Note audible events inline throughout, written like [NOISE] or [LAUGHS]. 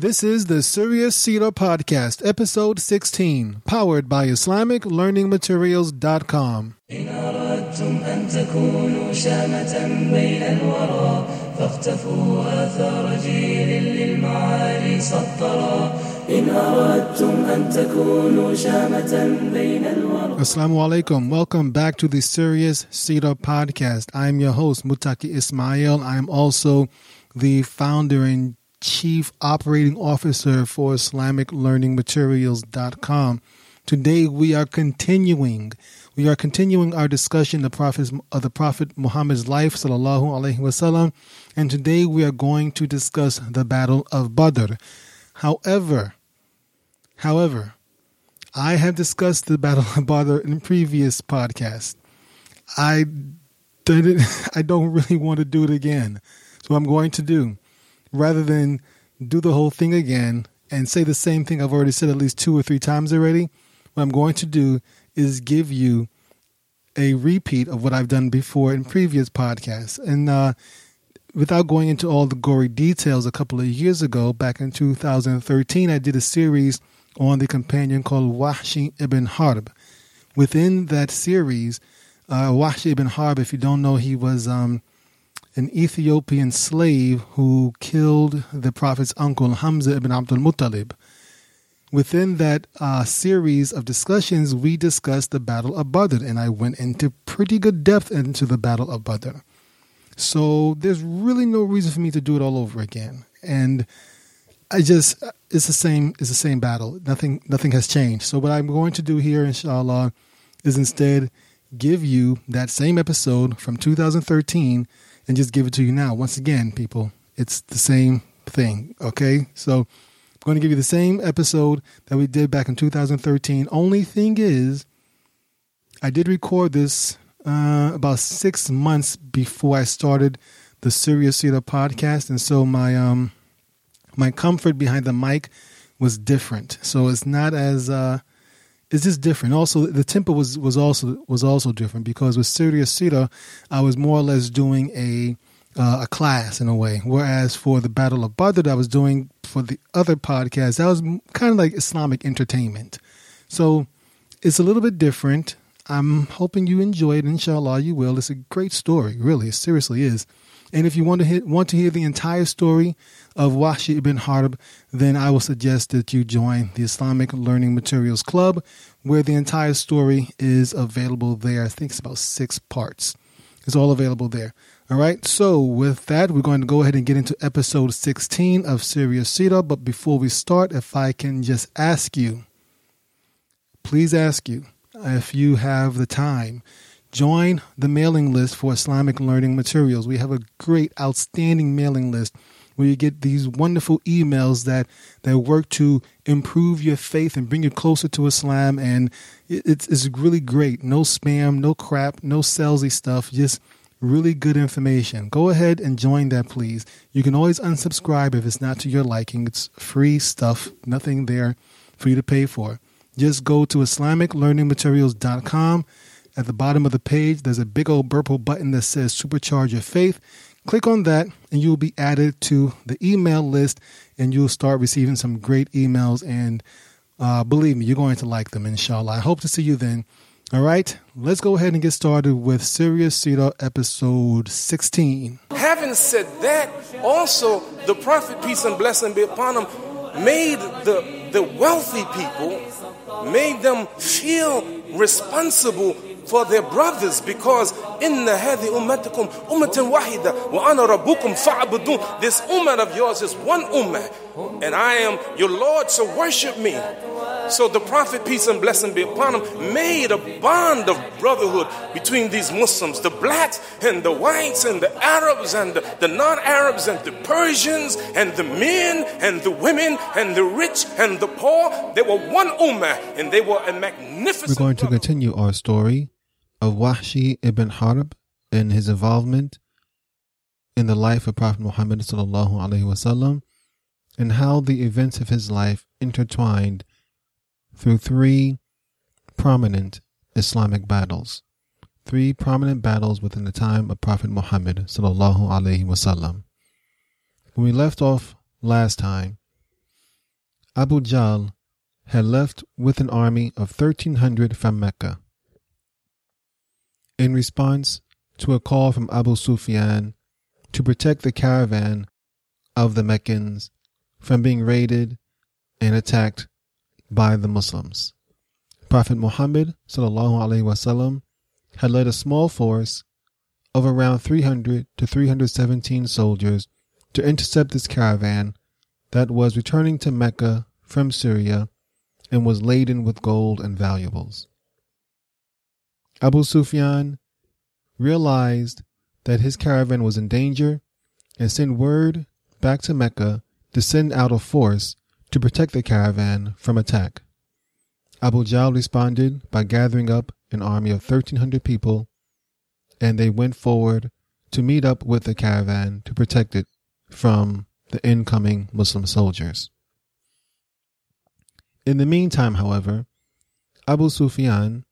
This is the Serious Seerah Podcast, Episode 16, powered by IslamicLearningMaterials.com. إن أردتم أن alaikum. Welcome back to the Serious Seerah Podcast. I'm your host, Mutaki Ismail. I'm also the founder and chief operating officer for IslamicLearningMaterials.com. Today we are continuing. We are continuing our discussion of the Prophet of the Prophet Muhammad's life, sallallahu alaihi wasallam, and today we are going to discuss the Battle of Badr. However, however, I have discussed the Battle of Badr in previous podcasts. I didn't. [LAUGHS] I don't really want to do it again. So I'm going to do rather than do the whole thing again and say the same thing I've already said at least two or three times already. What I'm going to do is give you a repeat of what I've done before in previous podcasts. And uh, without going into all the gory details, a couple of years ago, back in 2013, I did a series on the companion called Wahshi ibn Harb. Within that series, uh, Wahshi ibn Harb, if you don't know, he was um, an Ethiopian slave who killed the Prophet's uncle, Hamza ibn Abdul Muttalib. Within that uh, series of discussions, we discussed the Battle of Badr, and I went into pretty good depth into the Battle of Badr. So there's really no reason for me to do it all over again. And I just it's the same it's the same battle. Nothing nothing has changed. So what I'm going to do here, inshallah, is instead give you that same episode from 2013 and just give it to you now. Once again, people, it's the same thing. Okay, so I'm going to give you the same episode that we did back in 2013. Only thing is, I did record this uh, about six months before I started the Serious Seerah podcast, and so my um my comfort behind the mic was different. So it's not as uh it's just different. Also, the tempo was was also was also different because with Serious Seerah, I was more or less doing a uh, a class in a way. Whereas for the Battle of Badr, that I was doing for the other podcast, that was kind of like Islamic entertainment. So it's a little bit different. I'm hoping you enjoy it. Inshallah, you will. It's a great story, really. It seriously is. And if you want to hear, want to hear the entire story of Wahshi ibn Harb, then I will suggest that you join the Islamic Learning Materials Club, where the entire story is available there. I think it's about six parts. It's all available there. All right. So with that, we're going to go ahead and get into episode 16 of Serious Seerah. But before we start, if I can just ask you, please ask you if you have the time join the mailing list for Islamic learning materials. We have a great, outstanding mailing list where you get these wonderful emails that, that work to improve your faith and bring you closer to Islam. And it's, it's really great. No spam, no crap, no salesy stuff, just really good information. Go ahead and join that, please. You can always unsubscribe if it's not to your liking. It's free stuff, nothing there for you to pay for. Just go to IslamicLearningMaterials.com at the bottom of the page, there's a big old purple button that says Supercharge Your Faith. Click on that, and you'll be added to the email list, and you'll start receiving some great emails. And uh, believe me, you're going to like them, inshallah. I hope to see you then. All right, let's go ahead and get started with Serious Seerah episode 16. Having said that, also the Prophet, peace and blessing be upon him, made the, the wealthy people, made them feel responsible for their brothers because inna hadi ummatukum ummatan wahida wa ana rabbukum fa'budun. This ummah of yours is one ummah and I am your Lord so worship me. So the prophet peace and blessing be upon him made a bond of brotherhood between these Muslims the blacks and the whites and the Arabs and the, the non-Arabs and the Persians and the men and the women and the rich and the poor. They were one ummah and they were a magnificent We're going to continue our story of Wahshi ibn Harb and his involvement in the life of Prophet Muhammad sallallahu alaihi wasallam and how the events of his life intertwined through three prominent Islamic battles. Three prominent battles within the time of Prophet Muhammad sallallahu alaihi wasallam. When we left off last time, Abu Jahl had left with an army of 1,300 from Mecca. In response to a call from Abu Sufyan to protect the caravan of the Meccans from being raided and attacked by the Muslims. Prophet Muhammad wasallam had led a small force of around 300 to 317 soldiers to intercept this caravan that was returning to Mecca from Syria and was laden with gold and valuables. Abu Sufyan realized that his caravan was in danger and sent word back to Mecca to send out a force to protect the caravan from attack. Abu Jahl responded by gathering up an army of 1,300 people, and they went forward to meet up with the caravan to protect it from the incoming Muslim soldiers. In the meantime, however, Abu Sufyan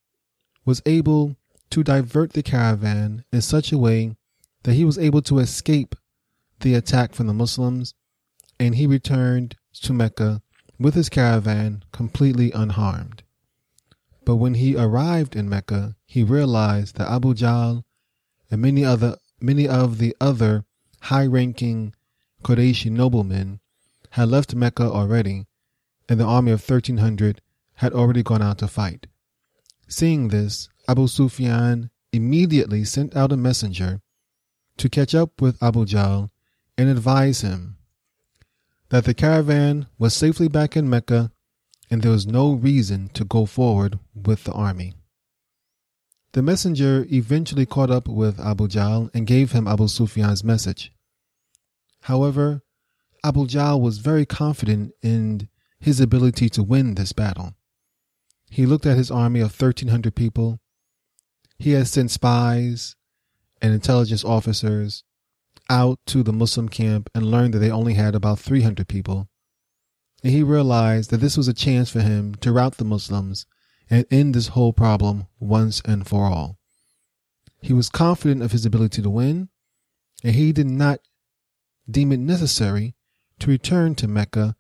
was able to divert the caravan in such a way that he was able to escape the attack from the Muslims and he returned to Mecca with his caravan completely unharmed. But when he arrived in Mecca, he realized that Abu Jahl and many other many of the other high-ranking Qurayshi noblemen had left Mecca already, and the army of 1300 had already gone out to fight. Seeing this, Abu Sufyan immediately sent out a messenger to catch up with Abu Jahl and advise him that the caravan was safely back in Mecca and there was no reason to go forward with the army. The messenger eventually caught up with Abu Jahl and gave him Abu Sufyan's message. However, Abu Jahl was very confident in his ability to win this battle. He looked at his army of 1,300 people. He had sent spies and intelligence officers out to the Muslim camp and learned that they only had about 300 people. And he realized that this was a chance for him to rout the Muslims and end this whole problem once and for all. He was confident of his ability to win, and he did not deem it necessary to return to Mecca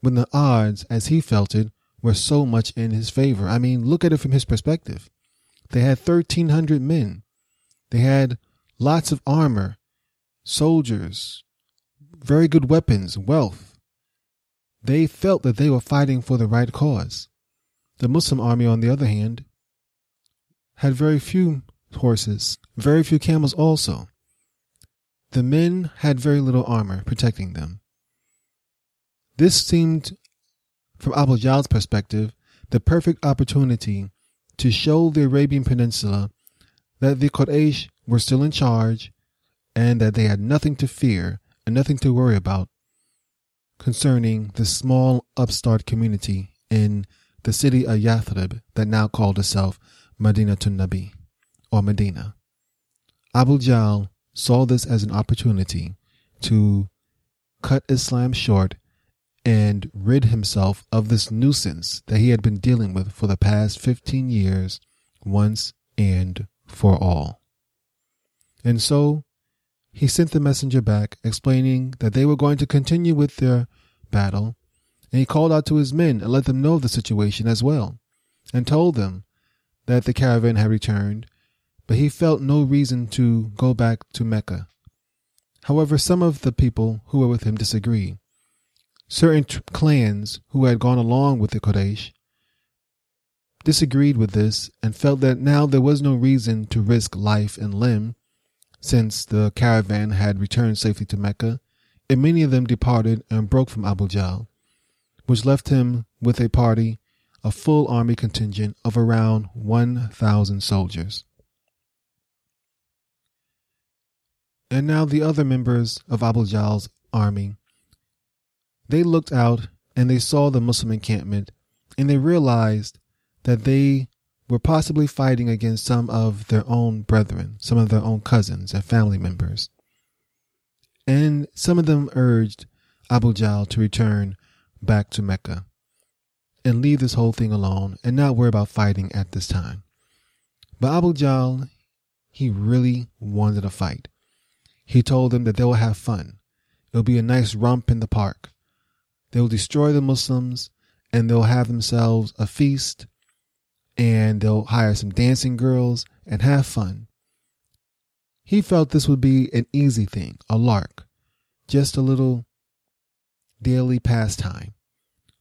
when the odds, as he felt it, were so much in his favor. I mean, look at it from his perspective. They had 1,300 men. They had lots of armor soldiers, very good weapons, wealth. They felt that they were fighting for the right cause. The Muslim army, on the other hand, had very few horses, very few camels also. The men had very little armor protecting them. This seemed, from Abu Jahl's perspective, the perfect opportunity to show the Arabian Peninsula that the Quraysh were still in charge and that they had nothing to fear and nothing to worry about concerning the small upstart community in the city of Yathrib that now called itself Madinatun Nabi or Medina. Abu Jahl saw this as an opportunity to cut Islam short and rid himself of this nuisance that he had been dealing with for the past 15 years once and for all. And so he sent the messenger back, explaining that they were going to continue with their battle, and he called out to his men and let them know the situation as well, and told them that the caravan had returned, but he felt no reason to go back to Mecca. However, some of the people who were with him disagreed. Certain t- clans who had gone along with the Quraysh disagreed with this and felt that now there was no reason to risk life and limb since the caravan had returned safely to Mecca, and many of them departed and broke from Abu Jahl, which left him with a party, a full army contingent of around 1,000 soldiers. And now the other members of Abu Jahl's army, they looked out and they saw the Muslim encampment and they realized that they were possibly fighting against some of their own brethren, some of their own cousins and family members. And some of them urged Abu Jahl to return back to Mecca and leave this whole thing alone and not worry about fighting at this time. But Abu Jahl, he really wanted a fight. He told them that they will have fun. It'll be a nice romp in the park. They'll destroy the Muslims and they'll have themselves a feast and they'll hire some dancing girls and have fun. He felt this would be an easy thing, a lark, just a little daily pastime.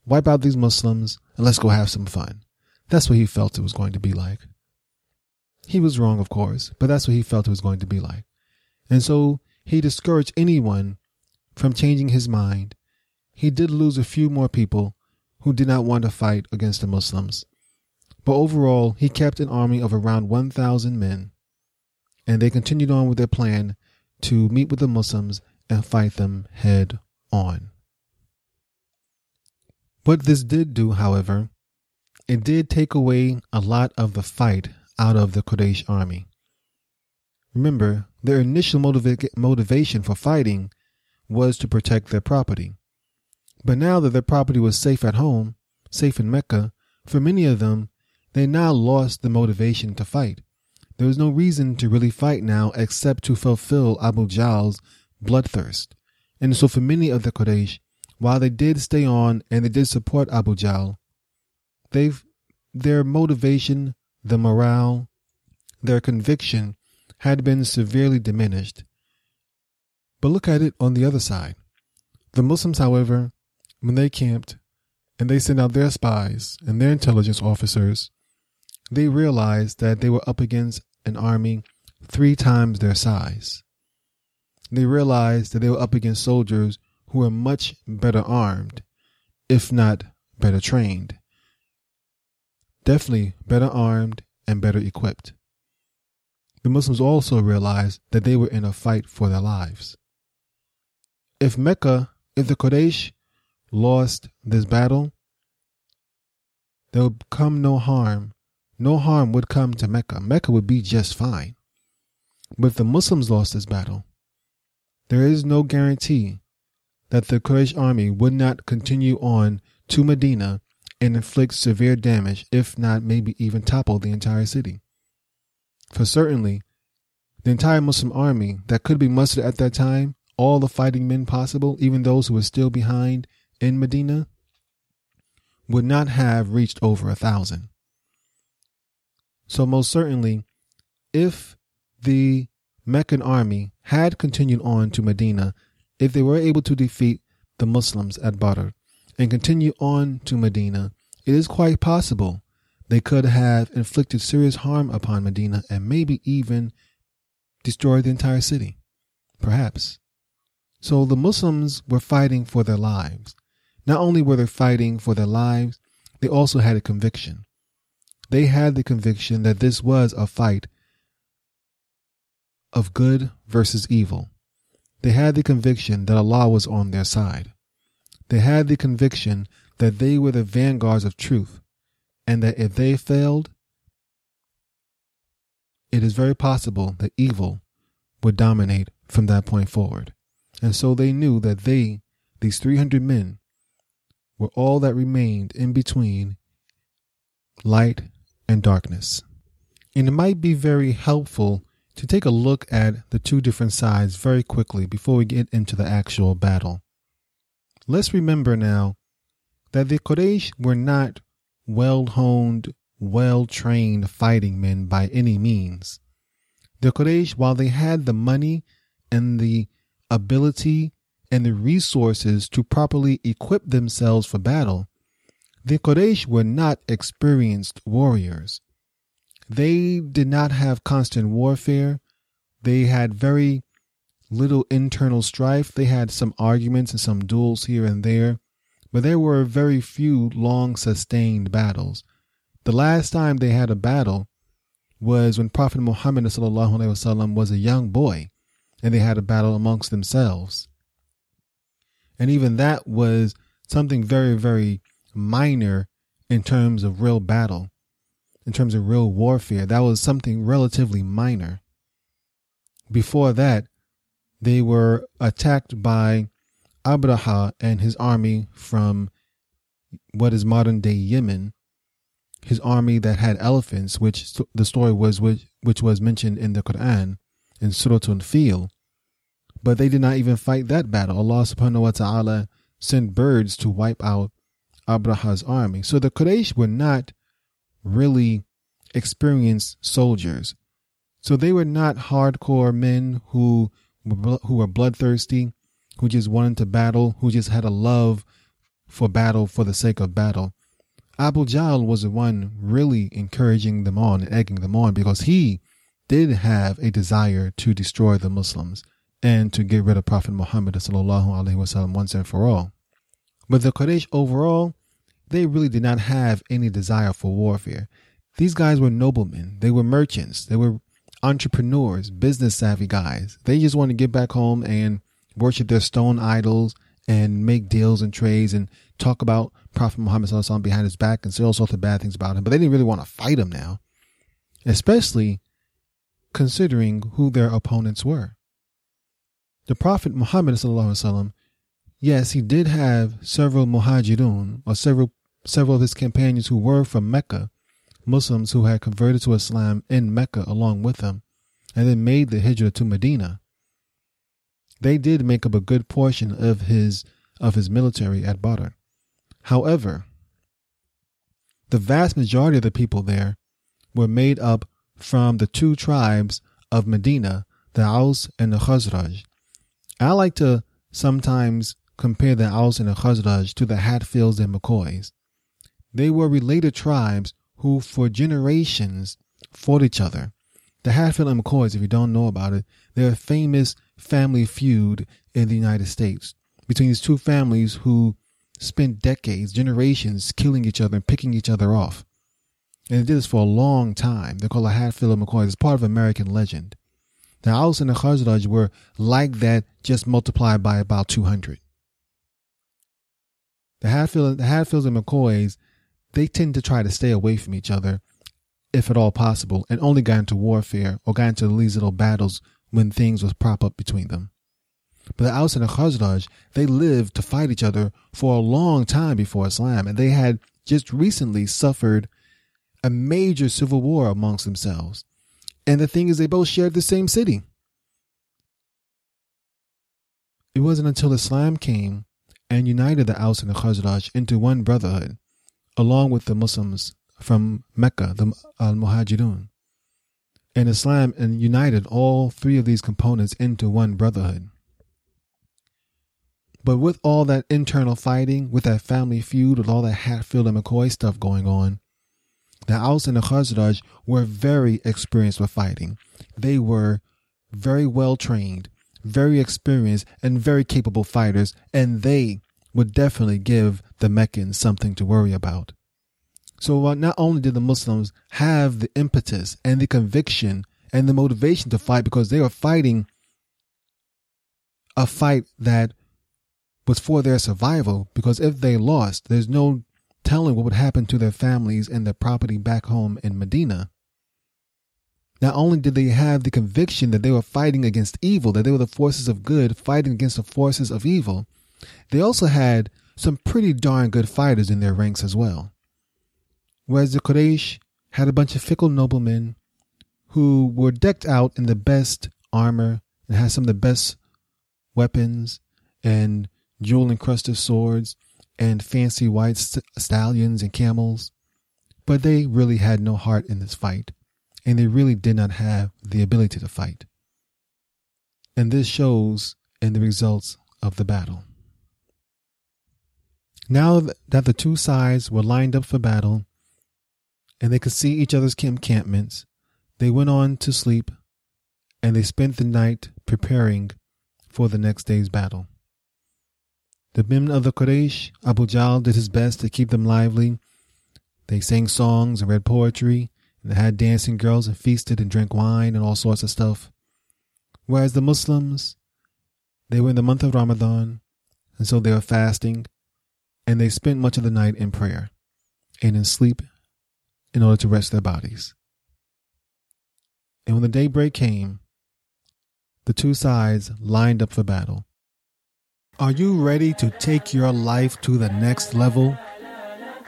Wipe out these Muslims and let's go have some fun. That's what he felt it was going to be like. He was wrong, of course, but that's what he felt it was going to be like. And so he discouraged anyone from changing his mind. He did lose a few more people who did not want to fight against the Muslims. But overall, he kept an army of around 1,000 men, and they continued on with their plan to meet with the Muslims and fight them head on. What this did do, however, it did take away a lot of the fight out of the Quraysh army. Remember, their initial motiva- motivation for fighting was to protect their property. But now that their property was safe at home, safe in Mecca, for many of them, they now lost the motivation to fight. There was no reason to really fight now except to fulfill Abu Jahl's bloodthirst. And so for many of the Quraysh, while they did stay on and they did support Abu Jahl, they've their motivation, the morale, their conviction had been severely diminished. But look at it on the other side. The Muslims, however, when they camped and they sent out their spies and their intelligence officers, they realized that they were up against an army three times their size. They realized that they were up against soldiers who were much better armed, if not better trained. Definitely better armed and better equipped. The Muslims also realized that they were in a fight for their lives. If Mecca, if the Quraysh lost this battle, there would come no harm. No harm would come to Mecca. Mecca would be just fine. But if the Muslims lost this battle, there is no guarantee that the Quraysh army would not continue on to Medina and inflict severe damage, if not maybe even topple the entire city. For certainly, the entire Muslim army that could be mustered at that time, all the fighting men possible, even those who were still behind in Medina, would not have reached over a thousand. So, most certainly, if the Meccan army had continued on to Medina, if they were able to defeat the Muslims at Badr and continue on to Medina, it is quite possible they could have inflicted serious harm upon Medina and maybe even destroyed the entire city. Perhaps. So the Muslims were fighting for their lives. Not only were they fighting for their lives, they also had a conviction. They had the conviction that this was a fight of good versus evil. They had the conviction that Allah was on their side. They had the conviction that they were the vanguards of truth, and that if they failed, it is very possible that evil would dominate from that point forward. And so they knew that they, these 300 men, were all that remained in between light and darkness. And it might be very helpful to take a look at the two different sides very quickly before we get into the actual battle. Let's remember now that the Quraysh were not well honed, well trained fighting men by any means. The Quraysh, while they had the money and the ability and the resources to properly equip themselves for battle, the Quraysh were not experienced warriors. They did not have constant warfare. They had very little internal strife. They had some arguments and some duels here and there, but there were very few long sustained battles. The last time they had a battle was when Prophet Muhammad was a young boy and they had a battle amongst themselves. And even that was something very, very minor in terms of real battle, in terms of real warfare. That was something relatively minor. Before that, they were attacked by Abraha and his army from what is modern day Yemen, his army that had elephants, which the story was which, which was mentioned in the Quran in Surah Al-Fil. But they did not even fight that battle. Allah subhanahu wa ta'ala sent birds to wipe out Abraha's army. So the Quraysh were not really experienced soldiers. So they were not hardcore men who were, who were bloodthirsty, who just wanted to battle, who just had a love for battle for the sake of battle. Abu Jahl was the one really encouraging them on and egging them on because he did have a desire to destroy the Muslims and to get rid of Prophet Muhammad wasallam once and for all. But the Quraysh overall, they really did not have any desire for warfare. These guys were noblemen. They were merchants. They were entrepreneurs, business savvy guys. They just wanted to get back home and worship their stone idols and make deals and trades and talk about Prophet Muhammad behind his back and say all sorts of bad things about him. But they didn't really want to fight him now, especially considering who their opponents were. The Prophet Muhammad, وسلم, yes, he did have several muhajirun or several several of his companions who were from Mecca, Muslims who had converted to Islam in Mecca along with him, and then made the hijrah to Medina. They did make up a good portion of his of his military at Badr. However, the vast majority of the people there were made up from the two tribes of Medina, the Aus and the Khazraj. I like to sometimes compare the Aus and the Khazraj to the Hatfields and McCoys. They were related tribes who, for generations, fought each other. The Hatfield and McCoys, if you don't know about it, they're a famous family feud in the United States between these two families who spent decades, generations killing each other and picking each other off. And they did this for a long time. They're called the Hatfield and McCoys. It's part of American legend. The Aus and the Khazraj were like that, just multiplied by about 200. The Hatfield, the Hatfields and McCoys, they tend to try to stay away from each other, if at all possible, and only got into warfare or got into these little battles when things was prop up between them. But the Aus and the Khazraj, they lived to fight each other for a long time before Islam, and they had just recently suffered a major civil war amongst themselves. And the thing is, they both shared the same city. It wasn't until Islam came and united the Aus and the Khazraj into one brotherhood, along with the Muslims from Mecca, the Al Muhajirun. And Islam and united all three of these components into one brotherhood. But with all that internal fighting, with that family feud, with all that Hatfield and McCoy stuff going on, the Aus and the Khazraj were very experienced with fighting. They were very well trained, very experienced, and very capable fighters, and they would definitely give the Meccans something to worry about. So uh, not only did the Muslims have the impetus and the conviction and the motivation to fight because they were fighting a fight that was for their survival because if they lost, there's no telling what would happen to their families and their property back home in Medina. Not only did they have the conviction that they were fighting against evil, that they were the forces of good fighting against the forces of evil, they also had some pretty darn good fighters in their ranks as well. Whereas the Quraysh had a bunch of fickle noblemen who were decked out in the best armor and had some of the best weapons and jewel encrusted swords, and fancy white st- stallions and camels. But they really had no heart in this fight, and they really did not have the ability to fight. And this shows in the results of the battle. Now that the two sides were lined up for battle, and they could see each other's encampments, they went on to sleep, and they spent the night preparing for the next day's battle. The men of the Quraysh, Abu Jahl did his best to keep them lively. They sang songs and read poetry, and they had dancing girls and feasted and drank wine and all sorts of stuff. Whereas the Muslims, they were in the month of Ramadan, and so they were fasting, and they spent much of the night in prayer and in sleep in order to rest their bodies. And when the daybreak came, the two sides lined up for battle. Are you ready to take your life to the next level?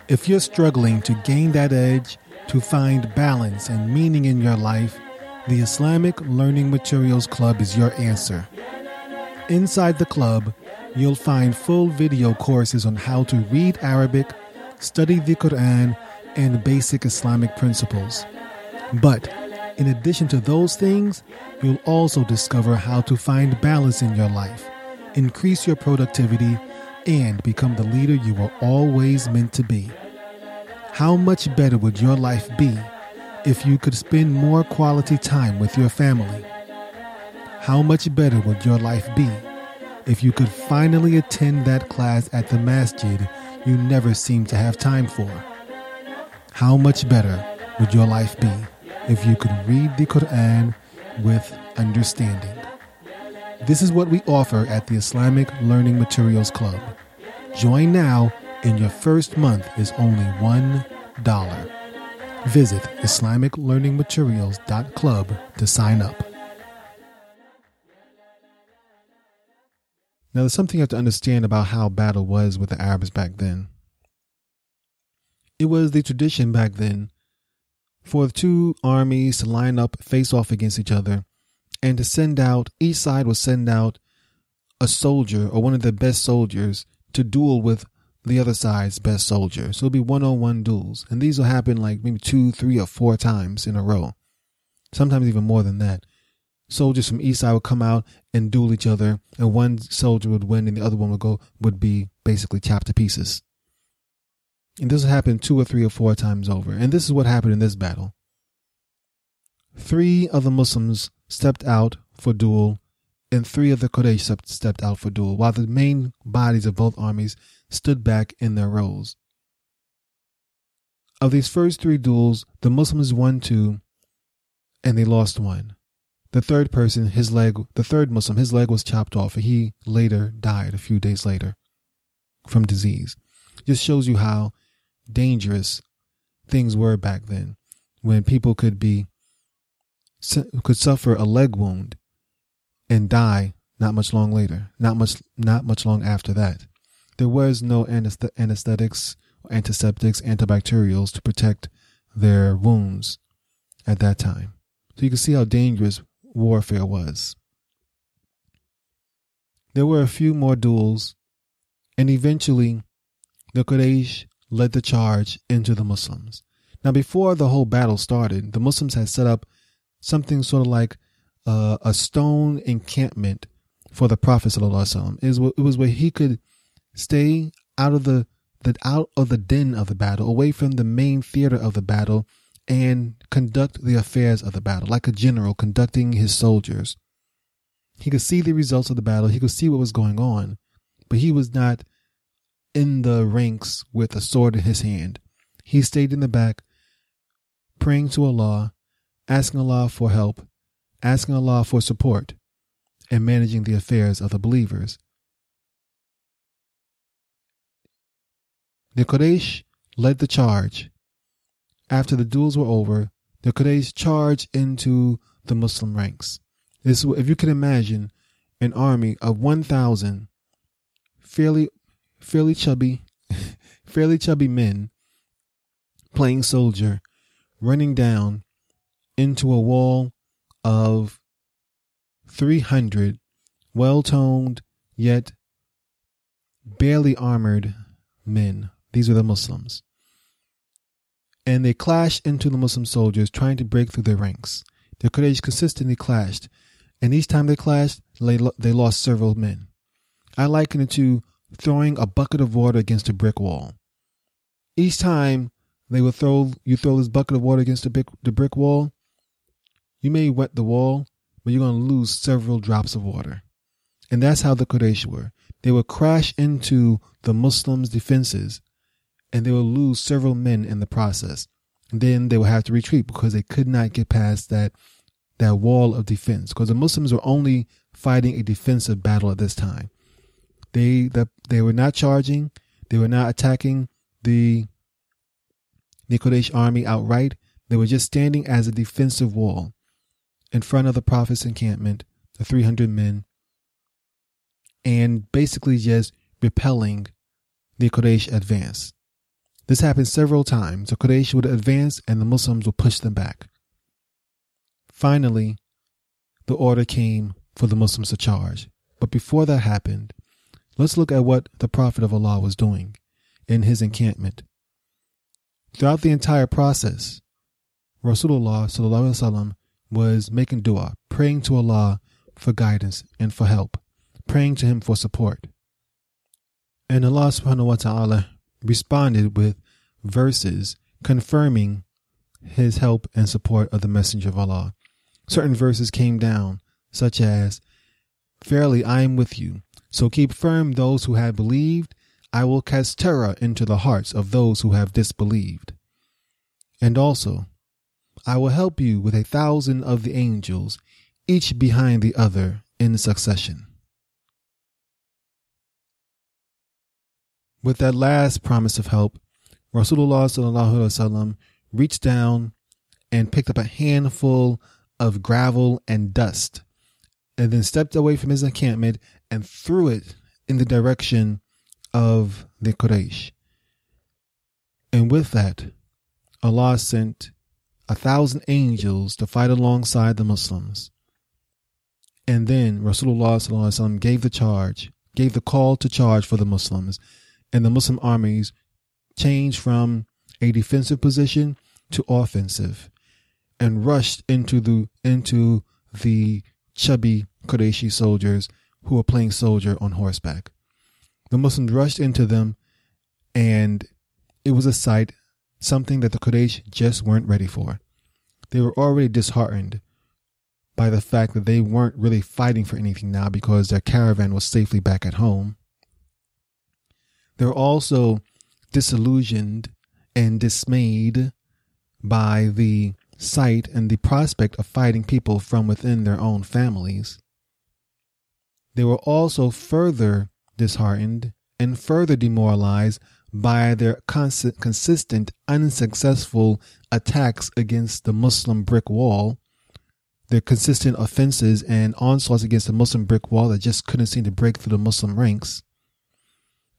If you're struggling to gain that edge, to find balance and meaning in your life, the Islamic Learning Materials Club is your answer. Inside the club, you'll find full video courses on how to read Arabic, study the Quran, and basic Islamic principles. But in addition to those things, you'll also discover how to find balance in your life, increase your productivity, and become the leader you were always meant to be. How much better would your life be if you could spend more quality time with your family? How much better would your life be if you could finally attend that class at the masjid you never seem to have time for? How much better would your life be if you could read the Quran with understanding? This is what we offer at the Islamic Learning Materials Club. Join now, and your first month is only $1. Visit IslamicLearningMaterials.club to sign up. Now, there's something you have to understand about how battle was with the Arabs back then. It was the tradition back then for the two armies to line up face off against each other and to send out, each side would send out a soldier or one of their best soldiers to duel with the other side's best soldier. So it'll be one on one duels. And these will happen like maybe two, three, or four times in a row. Sometimes even more than that. Soldiers from each side would come out and duel each other, and one soldier would win and the other one would go would be basically chopped to pieces. And this will happen two or three or four times over. And this is what happened in this battle. Three of the Muslims stepped out for duel, and three of the Quraysh stepped out for duel, while the main bodies of both armies stood back in their rows. Of these first three duels, the Muslims won two, and they lost one. The third person, his leg, the third Muslim, his leg was chopped off, and he later died a few days later from disease. Just shows you how dangerous things were back then, when people could be could suffer a leg wound and die not much long later, not much not much long after that. There was no anesthetics, antiseptics, antibacterials to protect their wounds at that time. So you can see how dangerous warfare was. There were a few more duels, and eventually the Quraysh led the charge into the Muslims. Now, before the whole battle started, the Muslims had set up something sort of like uh, a stone encampment for the Prophet sallallahu is It was where he could stay out of the, the out of the den of the battle, away from the main theater of the battle, and conduct the affairs of the battle, like a general conducting his soldiers. He could see the results of the battle, he could see what was going on, but he was not in the ranks with a sword in his hand. He stayed in the back, praying to Allah, asking Allah for help, asking Allah for support, and managing the affairs of the believers. The Quraysh led the charge. After the duels were over, the Quraysh charged into the Muslim ranks. This, if you can imagine, an army of 1,000 fairly, fairly chubby, [LAUGHS] fairly chubby men playing soldier, running down into a wall of 300 well toned yet barely armored men. These are the Muslims. And they clashed into the Muslim soldiers trying to break through their ranks. The Quraysh consistently clashed, and each time they clashed, they lost several men. I liken it to throwing a bucket of water against a brick wall. Each time they would throw, you throw this bucket of water against the brick, the brick wall, you may wet the wall, but you're going to lose several drops of water. And that's how the Quraysh were. They would crash into the Muslims' defenses and they would lose several men in the process. And then they would have to retreat because they could not get past that that wall of defense because the Muslims were only fighting a defensive battle at this time. They the, they were not charging, they were not attacking the the Quraysh army outright. They were just standing as a defensive wall in front of the Prophet's encampment, the 300 men, and basically just repelling the Quraysh advance. This happened several times. The Quraysh would advance and the Muslims would push them back. Finally, the order came for the Muslims to charge. But before that happened, let's look at what the Prophet of Allah was doing in his encampment. Throughout the entire process, Rasulullah was making dua, praying to Allah for guidance and for help, praying to Him for support. And Allah subhanahu wa ta'ala responded with verses confirming His help and support of the Messenger of Allah. Certain verses came down, such as, Verily I am with you, so keep firm those who have believed. I will cast terror into the hearts of those who have disbelieved. And also, I will help you with a thousand of the angels, each behind the other in succession. With that last promise of help, Rasulullah reached down and picked up a handful of gravel and dust, and then stepped away from his encampment and threw it in the direction of the Quraysh. And with that, Allah sent a thousand angels to fight alongside the Muslims. And then Rasulullah gave the charge, gave the call to charge for the Muslims, and the Muslim armies changed from a defensive position to offensive and rushed into the into the chubby Qurayshi soldiers who were playing soldier on horseback. The Muslims rushed into them and it was a sight something that the Quraysh just weren't ready for. They were already disheartened by the fact that they weren't really fighting for anything now because their caravan was safely back at home. They were also disillusioned and dismayed by the sight and the prospect of fighting people from within their own families. They were also further disheartened and further demoralized by their constant, consistent, unsuccessful attacks against the Muslim brick wall, their consistent offenses and onslaughts against the Muslim brick wall that just couldn't seem to break through the Muslim ranks.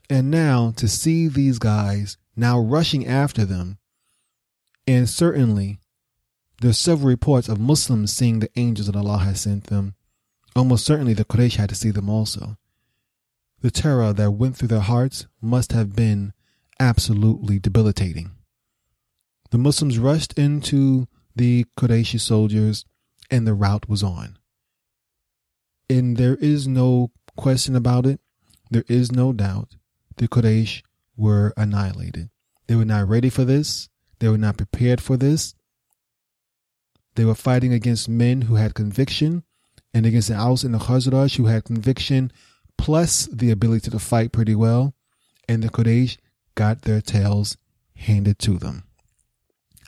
And now to see these guys now rushing after them, and certainly there's several reports of Muslims seeing the angels that Allah has sent them. Almost certainly the Quraysh had to see them also. The terror that went through their hearts must have been absolutely debilitating. The Muslims rushed into the Qurayshi soldiers and the rout was on. And there is no question about it. There is no doubt the Quraysh were annihilated. They were not ready for this. They were not prepared for this. They were fighting against men who had conviction and against the Aus and the Khazraj who had conviction plus the ability to fight pretty well. And the Quraysh got their tails handed to them.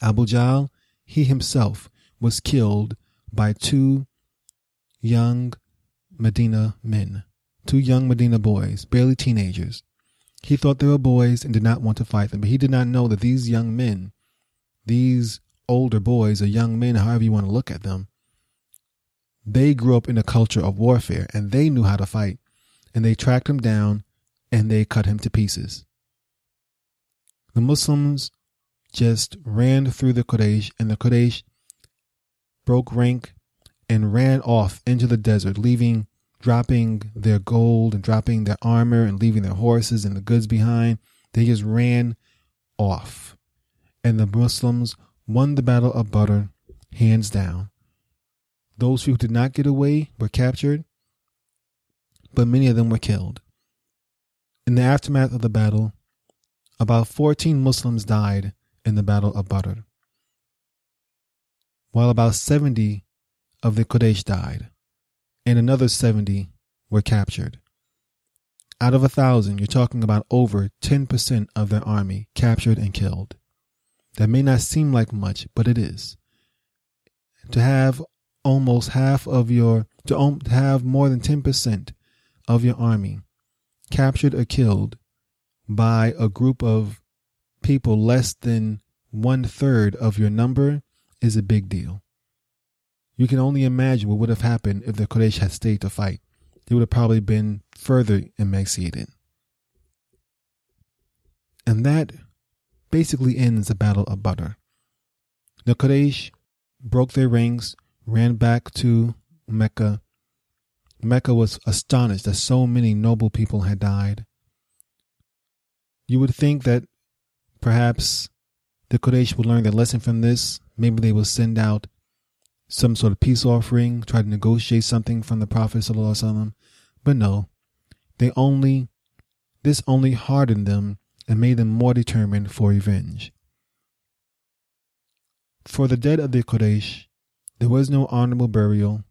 Abu Jahl, he himself was killed by two young Medina men, two young Medina boys, barely teenagers. He thought they were boys and did not want to fight them, but he did not know that these young men, these older boys or young men, however you want to look at them, they grew up in a culture of warfare and they knew how to fight. And they tracked him down and they cut him to pieces. The Muslims just ran through the Quraysh, and the Quraysh broke rank and ran off into the desert, leaving, dropping their gold and dropping their armor and leaving their horses and the goods behind. They just ran off. And the Muslims won the Battle of Badr hands down. Those who did not get away were captured, but many of them were killed. In the aftermath of the battle, about 14 Muslims died in the Battle of Badr, while about 70 of the Quraysh died, and another 70 were captured. Out of a thousand, you're talking about over 10% of their army captured and killed. That may not seem like much, but it is. To have almost half of your, to have more than 10% of your army captured or killed by a group of people less than one third of your number is a big deal. You can only imagine what would have happened if the Quraysh had stayed to fight. They would have probably been further emaciated. And that basically ends the Battle of Badr. The Quraysh broke their ranks, ran back to Mecca, Mecca was astonished that so many noble people had died. You would think that perhaps the Quraysh would learn their lesson from this. Maybe they will send out some sort of peace offering, try to negotiate something from the Prophet. But no, they only this only hardened them and made them more determined for revenge. For the dead of the Quraysh, there was no honorable burial,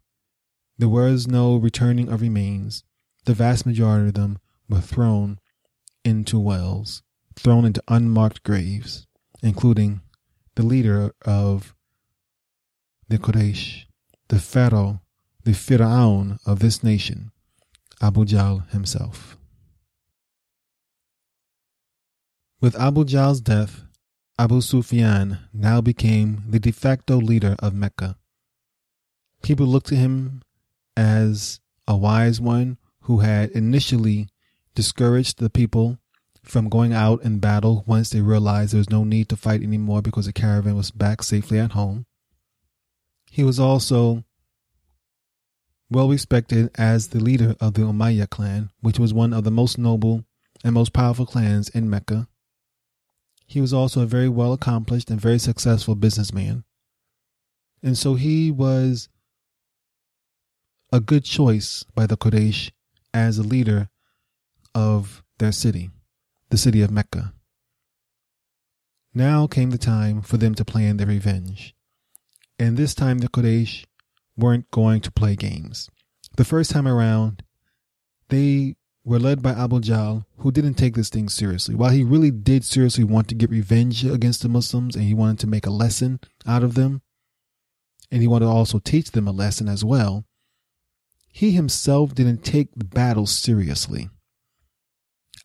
there was no returning of remains. The vast majority of them were thrown into wells, thrown into unmarked graves, including the leader of the Quraysh, the Pharaoh, the Fir'aun of this nation, Abu Jahl himself. With Abu Jahl's death, Abu Sufyan now became the de facto leader of Mecca. People looked to him as a wise one who had initially discouraged the people from going out in battle once they realized there was no need to fight anymore because the caravan was back safely at home. He was also well respected as the leader of the Umayyad clan, which was one of the most noble and most powerful clans in Mecca. He was also a very well accomplished and very successful businessman. And so he was a good choice by the Quraysh as a leader of their city, the city of Mecca. Now came the time for them to plan their revenge. And this time the Quraysh weren't going to play games. The first time around, they were led by Abu Jahl, who didn't take this thing seriously. While he really did seriously want to get revenge against the Muslims and he wanted to make a lesson out of them, and he wanted to also teach them a lesson as well, he himself didn't take the battle seriously.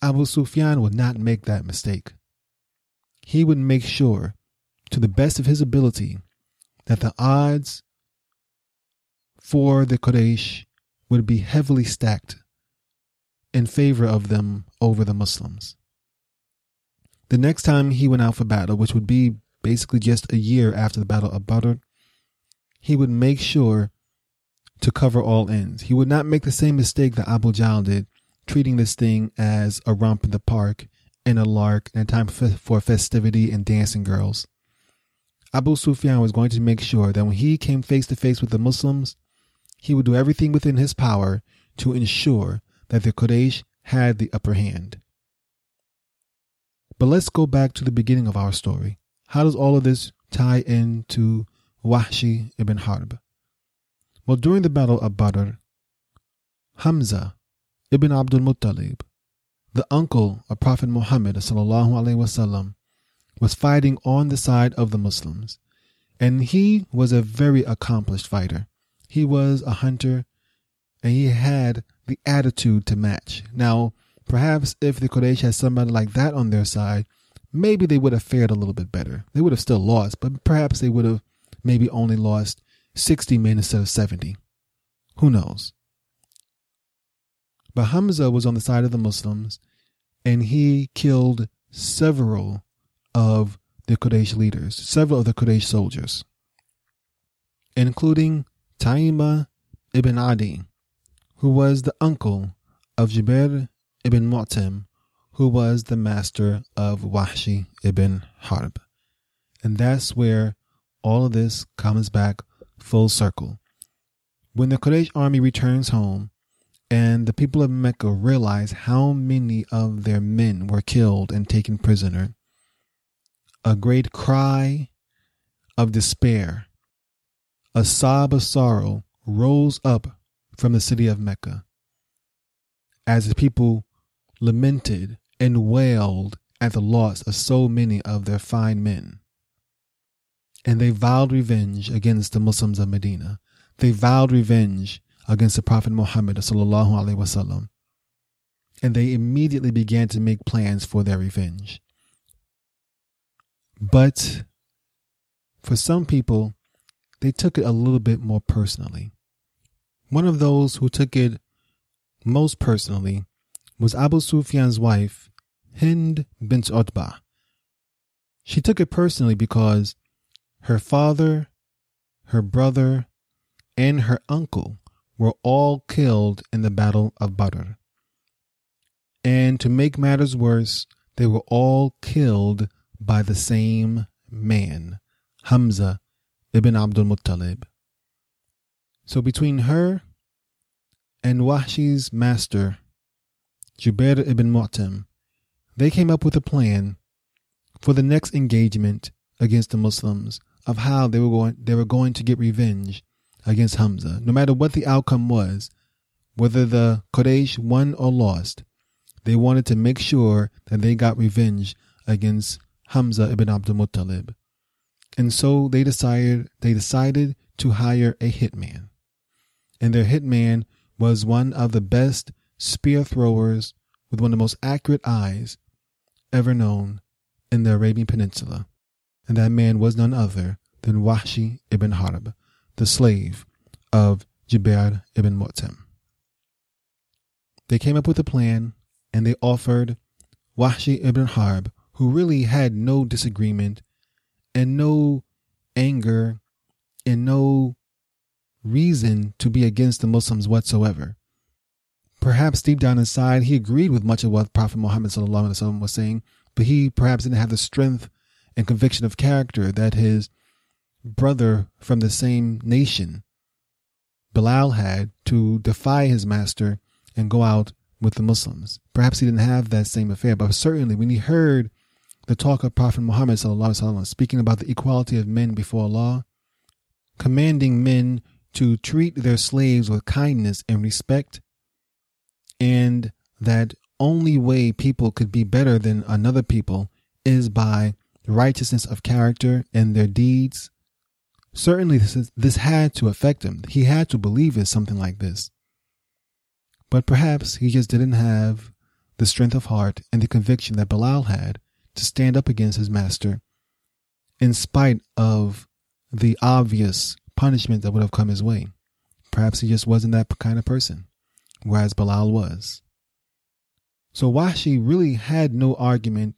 Abu Sufyan would not make that mistake. He would make sure, to the best of his ability, that the odds for the Quraysh would be heavily stacked in favor of them over the Muslims. The next time he went out for battle, which would be basically just a year after the Battle of Badr, he would make sure to cover all ends. He would not make the same mistake that Abu Jahl did, treating this thing as a romp in the park and a lark and a time for festivity and dancing girls. Abu Sufyan was going to make sure that when he came face to face with the Muslims, he would do everything within his power to ensure that the Quraysh had the upper hand. But let's go back to the beginning of our story. How does all of this tie into Wahshi ibn Harb? Well, during the Battle of Badr, Hamza ibn Abdul Muttalib, the uncle of Prophet Muhammad wasallam, was fighting on the side of the Muslims, and he was a very accomplished fighter. He was a hunter, and he had the attitude to match. Now, perhaps if the Quraysh had somebody like that on their side, maybe they would have fared a little bit better. They would have still lost, but perhaps they would have maybe only lost 60 men instead of 70. Who knows? But Hamza was on the side of the Muslims and he killed several of the Quraysh leaders, several of the Quraysh soldiers, including Taima ibn Adi, who was the uncle of Jubair ibn Mu'tim, who was the master of Wahshi ibn Harb. And that's where all of this comes back full circle. When the Quraysh army returns home and the people of Mecca realized how many of their men were killed and taken prisoner, a great cry of despair, a sob of sorrow rose up from the city of Mecca as the people lamented and wailed at the loss of so many of their fine men. And they vowed revenge against the Muslims of Medina. They vowed revenge against the Prophet Muhammad wasallam, and they immediately began to make plans for their revenge. But for some people, they took it a little bit more personally. One of those who took it most personally was Abu Sufyan's wife, Hind bint Utbah. She took it personally because her father, her brother, and her uncle were all killed in the Battle of Badr. And to make matters worse, they were all killed by the same man, Hamza ibn Abdul Muttalib. So between her and Wahshi's master, Jubair ibn Mu'tim, they came up with a plan for the next engagement against the Muslims of how they were going they were going to get revenge against Hamza. No matter what the outcome was, whether the Quraysh won or lost, they wanted to make sure that they got revenge against Hamza ibn Abdul Muttalib. And so they decided they decided to hire a hitman. And their hitman was one of the best spear throwers with one of the most accurate eyes ever known in the Arabian Peninsula. And that man was none other than Wahshi ibn Harb, the slave of Jubair ibn Mu'tim. They came up with a plan and they offered Wahshi ibn Harb, who really had no disagreement and no anger and no reason to be against the Muslims whatsoever. Perhaps deep down inside, he agreed with much of what Prophet Muhammad was saying, but he perhaps didn't have the strength and conviction of character that his brother from the same nation, Bilal, had to defy his master and go out with the Muslims. Perhaps he didn't have that same affair, but certainly when he heard the talk of Prophet Muhammad وسلم, speaking about the equality of men before Allah, commanding men to treat their slaves with kindness and respect, and that only way people could be better than another people is by righteousness of character and their deeds. Certainly, this, is, this had to affect him. He had to believe in something like this. But perhaps he just didn't have the strength of heart and the conviction that Bilal had to stand up against his master in spite of the obvious punishment that would have come his way. Perhaps he just wasn't that kind of person, whereas Bilal was. So Wahshi really had no argument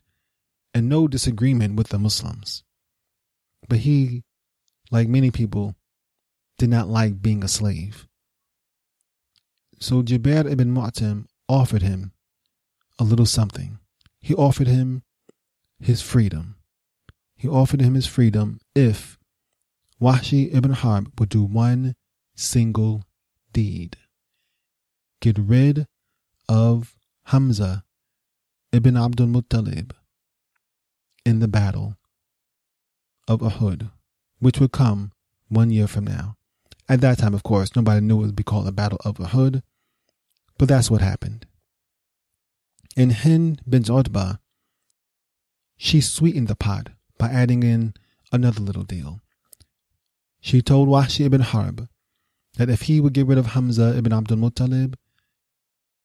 and no disagreement with the Muslims. But he, like many people, did not like being a slave. So Jubair ibn Mu'tim offered him a little something. He offered him his freedom. He offered him his freedom if Wahshi ibn Harb would do one single deed. Get rid of Hamza ibn Abdul Muttalib in the battle of Uhud, which would come one year from now. At that time, of course, nobody knew it would be called the Battle of Uhud, but that's what happened. And Hind bin Utbah, she sweetened the pot by adding in another little deal. She told Wahshi ibn Harb that if he would get rid of Hamza ibn Abdul Muttalib,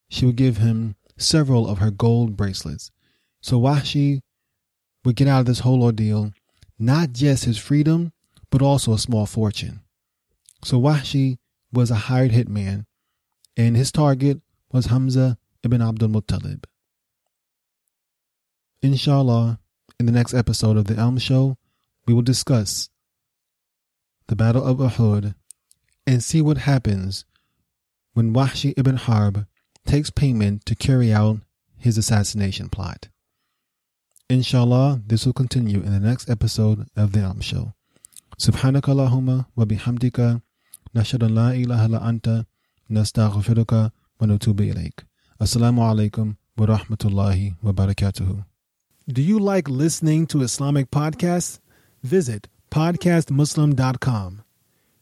she would give him several of her gold bracelets. So Wahshi would get out of this whole ordeal not just his freedom, but also a small fortune. So Wahshi was a hired hitman, and his target was Hamza ibn Abdul Muttalib. Inshallah, in the next episode of The Elm Show, we will discuss the Battle of Uhud and see what happens when Wahshi ibn Harb takes payment to carry out his assassination plot. Inshallah, this will continue in the next episode of The Elm Show. سبحانك اللهم وبحمدك نشهد أن لا إله إلا أنت نستغفرك ونتوب إليك السلام عليكم ورحمة الله وبركاته Do you like listening to Islamic podcasts? Visit podcastmuslim.com.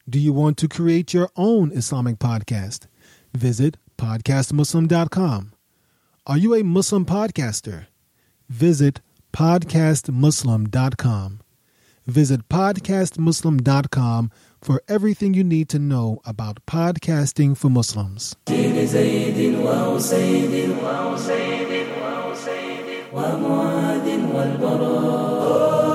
Do you want to create your own Islamic podcast? Visit podcastmuslim.com. Are you a Muslim podcaster? Visit podcastmuslim.com. Visit podcastmuslim.com for everything you need to know about podcasting for Muslims. ومعاذ والبراء